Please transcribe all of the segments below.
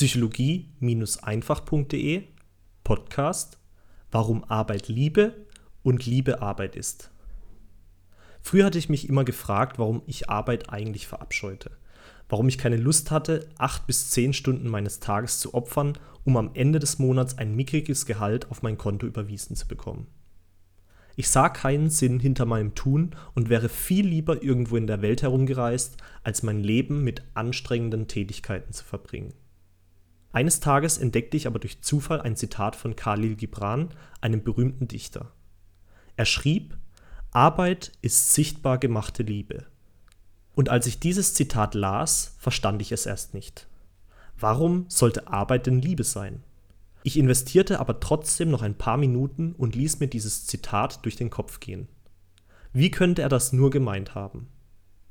psychologie-einfach.de Podcast Warum Arbeit Liebe und Liebe Arbeit ist. Früher hatte ich mich immer gefragt, warum ich Arbeit eigentlich verabscheute. Warum ich keine Lust hatte, acht bis zehn Stunden meines Tages zu opfern, um am Ende des Monats ein mickriges Gehalt auf mein Konto überwiesen zu bekommen. Ich sah keinen Sinn hinter meinem Tun und wäre viel lieber irgendwo in der Welt herumgereist, als mein Leben mit anstrengenden Tätigkeiten zu verbringen. Eines Tages entdeckte ich aber durch Zufall ein Zitat von Khalil Gibran, einem berühmten Dichter. Er schrieb: Arbeit ist sichtbar gemachte Liebe. Und als ich dieses Zitat las, verstand ich es erst nicht. Warum sollte Arbeit denn Liebe sein? Ich investierte aber trotzdem noch ein paar Minuten und ließ mir dieses Zitat durch den Kopf gehen. Wie könnte er das nur gemeint haben?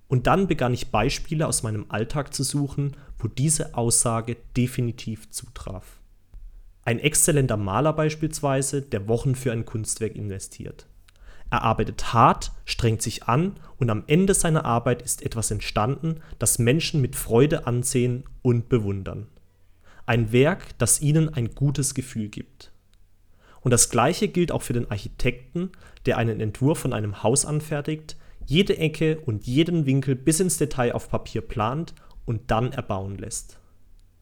Und dann begann ich Beispiele aus meinem Alltag zu suchen, wo diese Aussage definitiv zutraf. Ein exzellenter Maler beispielsweise, der Wochen für ein Kunstwerk investiert. Er arbeitet hart, strengt sich an und am Ende seiner Arbeit ist etwas entstanden, das Menschen mit Freude ansehen und bewundern. Ein Werk, das ihnen ein gutes Gefühl gibt. Und das gleiche gilt auch für den Architekten, der einen Entwurf von einem Haus anfertigt, jede Ecke und jeden Winkel bis ins Detail auf Papier plant und dann erbauen lässt.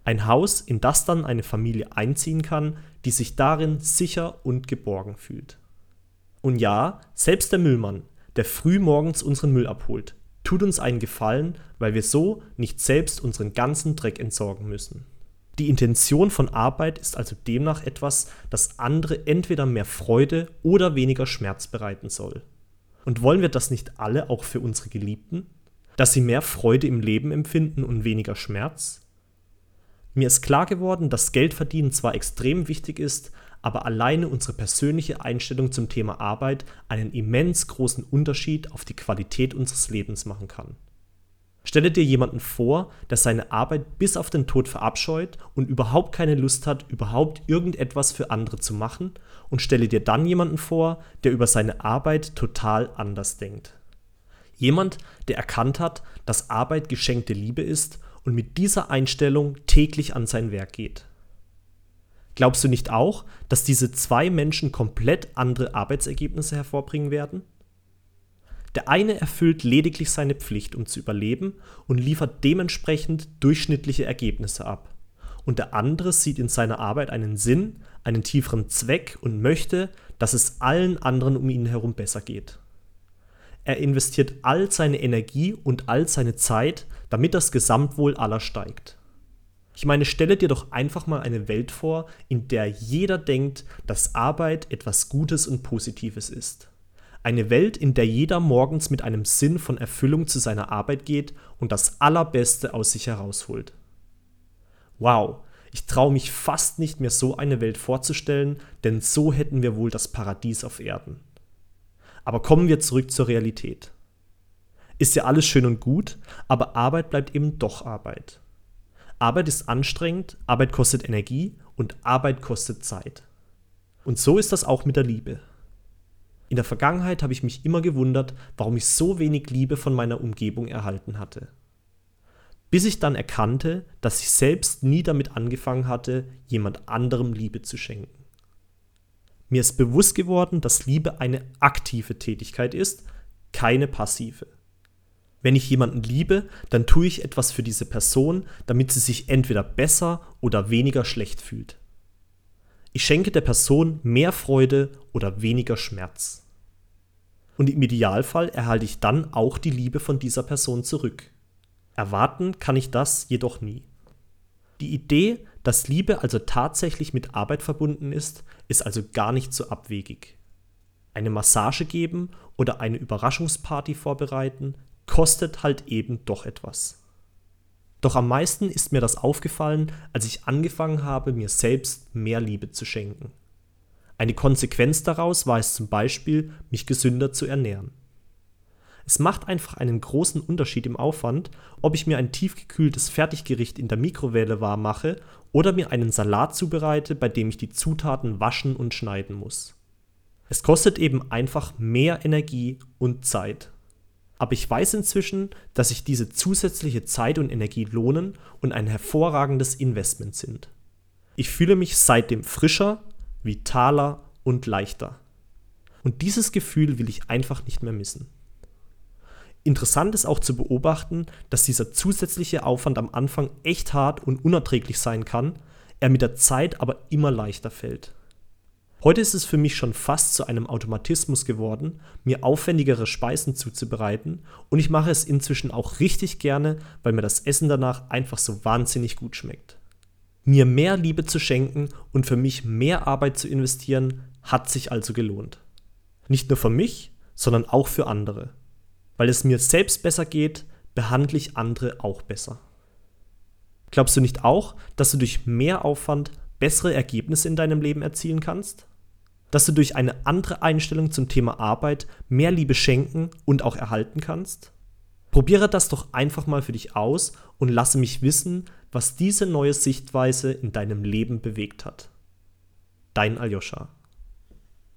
Ein Haus, in das dann eine Familie einziehen kann, die sich darin sicher und geborgen fühlt. Und ja, selbst der Müllmann, der früh morgens unseren Müll abholt, tut uns einen Gefallen, weil wir so nicht selbst unseren ganzen Dreck entsorgen müssen. Die Intention von Arbeit ist also demnach etwas, das andere entweder mehr Freude oder weniger Schmerz bereiten soll. Und wollen wir das nicht alle auch für unsere Geliebten? Dass sie mehr Freude im Leben empfinden und weniger Schmerz? Mir ist klar geworden, dass Geldverdienen zwar extrem wichtig ist, aber alleine unsere persönliche Einstellung zum Thema Arbeit einen immens großen Unterschied auf die Qualität unseres Lebens machen kann. Stelle dir jemanden vor, der seine Arbeit bis auf den Tod verabscheut und überhaupt keine Lust hat, überhaupt irgendetwas für andere zu machen, und stelle dir dann jemanden vor, der über seine Arbeit total anders denkt. Jemand, der erkannt hat, dass Arbeit geschenkte Liebe ist und mit dieser Einstellung täglich an sein Werk geht. Glaubst du nicht auch, dass diese zwei Menschen komplett andere Arbeitsergebnisse hervorbringen werden? Der eine erfüllt lediglich seine Pflicht, um zu überleben und liefert dementsprechend durchschnittliche Ergebnisse ab. Und der andere sieht in seiner Arbeit einen Sinn, einen tieferen Zweck und möchte, dass es allen anderen um ihn herum besser geht. Er investiert all seine Energie und all seine Zeit, damit das Gesamtwohl aller steigt. Ich meine, stelle dir doch einfach mal eine Welt vor, in der jeder denkt, dass Arbeit etwas Gutes und Positives ist. Eine Welt, in der jeder morgens mit einem Sinn von Erfüllung zu seiner Arbeit geht und das Allerbeste aus sich herausholt. Wow, ich traue mich fast nicht mehr so eine Welt vorzustellen, denn so hätten wir wohl das Paradies auf Erden. Aber kommen wir zurück zur Realität. Ist ja alles schön und gut, aber Arbeit bleibt eben doch Arbeit. Arbeit ist anstrengend, Arbeit kostet Energie und Arbeit kostet Zeit. Und so ist das auch mit der Liebe. In der Vergangenheit habe ich mich immer gewundert, warum ich so wenig Liebe von meiner Umgebung erhalten hatte. Bis ich dann erkannte, dass ich selbst nie damit angefangen hatte, jemand anderem Liebe zu schenken. Mir ist bewusst geworden, dass Liebe eine aktive Tätigkeit ist, keine passive. Wenn ich jemanden liebe, dann tue ich etwas für diese Person, damit sie sich entweder besser oder weniger schlecht fühlt. Ich schenke der Person mehr Freude oder weniger Schmerz. Und im Idealfall erhalte ich dann auch die Liebe von dieser Person zurück. Erwarten kann ich das jedoch nie. Die Idee, dass Liebe also tatsächlich mit Arbeit verbunden ist, ist also gar nicht so abwegig. Eine Massage geben oder eine Überraschungsparty vorbereiten kostet halt eben doch etwas. Doch am meisten ist mir das aufgefallen, als ich angefangen habe, mir selbst mehr Liebe zu schenken. Eine Konsequenz daraus war es zum Beispiel, mich gesünder zu ernähren. Es macht einfach einen großen Unterschied im Aufwand, ob ich mir ein tiefgekühltes Fertiggericht in der Mikrowelle warm mache oder mir einen Salat zubereite, bei dem ich die Zutaten waschen und schneiden muss. Es kostet eben einfach mehr Energie und Zeit. Aber ich weiß inzwischen, dass sich diese zusätzliche Zeit und Energie lohnen und ein hervorragendes Investment sind. Ich fühle mich seitdem frischer, vitaler und leichter. Und dieses Gefühl will ich einfach nicht mehr missen. Interessant ist auch zu beobachten, dass dieser zusätzliche Aufwand am Anfang echt hart und unerträglich sein kann, er mit der Zeit aber immer leichter fällt. Heute ist es für mich schon fast zu einem Automatismus geworden, mir aufwendigere Speisen zuzubereiten und ich mache es inzwischen auch richtig gerne, weil mir das Essen danach einfach so wahnsinnig gut schmeckt. Mir mehr Liebe zu schenken und für mich mehr Arbeit zu investieren, hat sich also gelohnt. Nicht nur für mich, sondern auch für andere. Weil es mir selbst besser geht, behandle ich andere auch besser. Glaubst du nicht auch, dass du durch mehr Aufwand bessere Ergebnisse in deinem Leben erzielen kannst? Dass du durch eine andere Einstellung zum Thema Arbeit mehr Liebe schenken und auch erhalten kannst? Probiere das doch einfach mal für dich aus und lasse mich wissen, was diese neue Sichtweise in deinem Leben bewegt hat. Dein Aljoscha.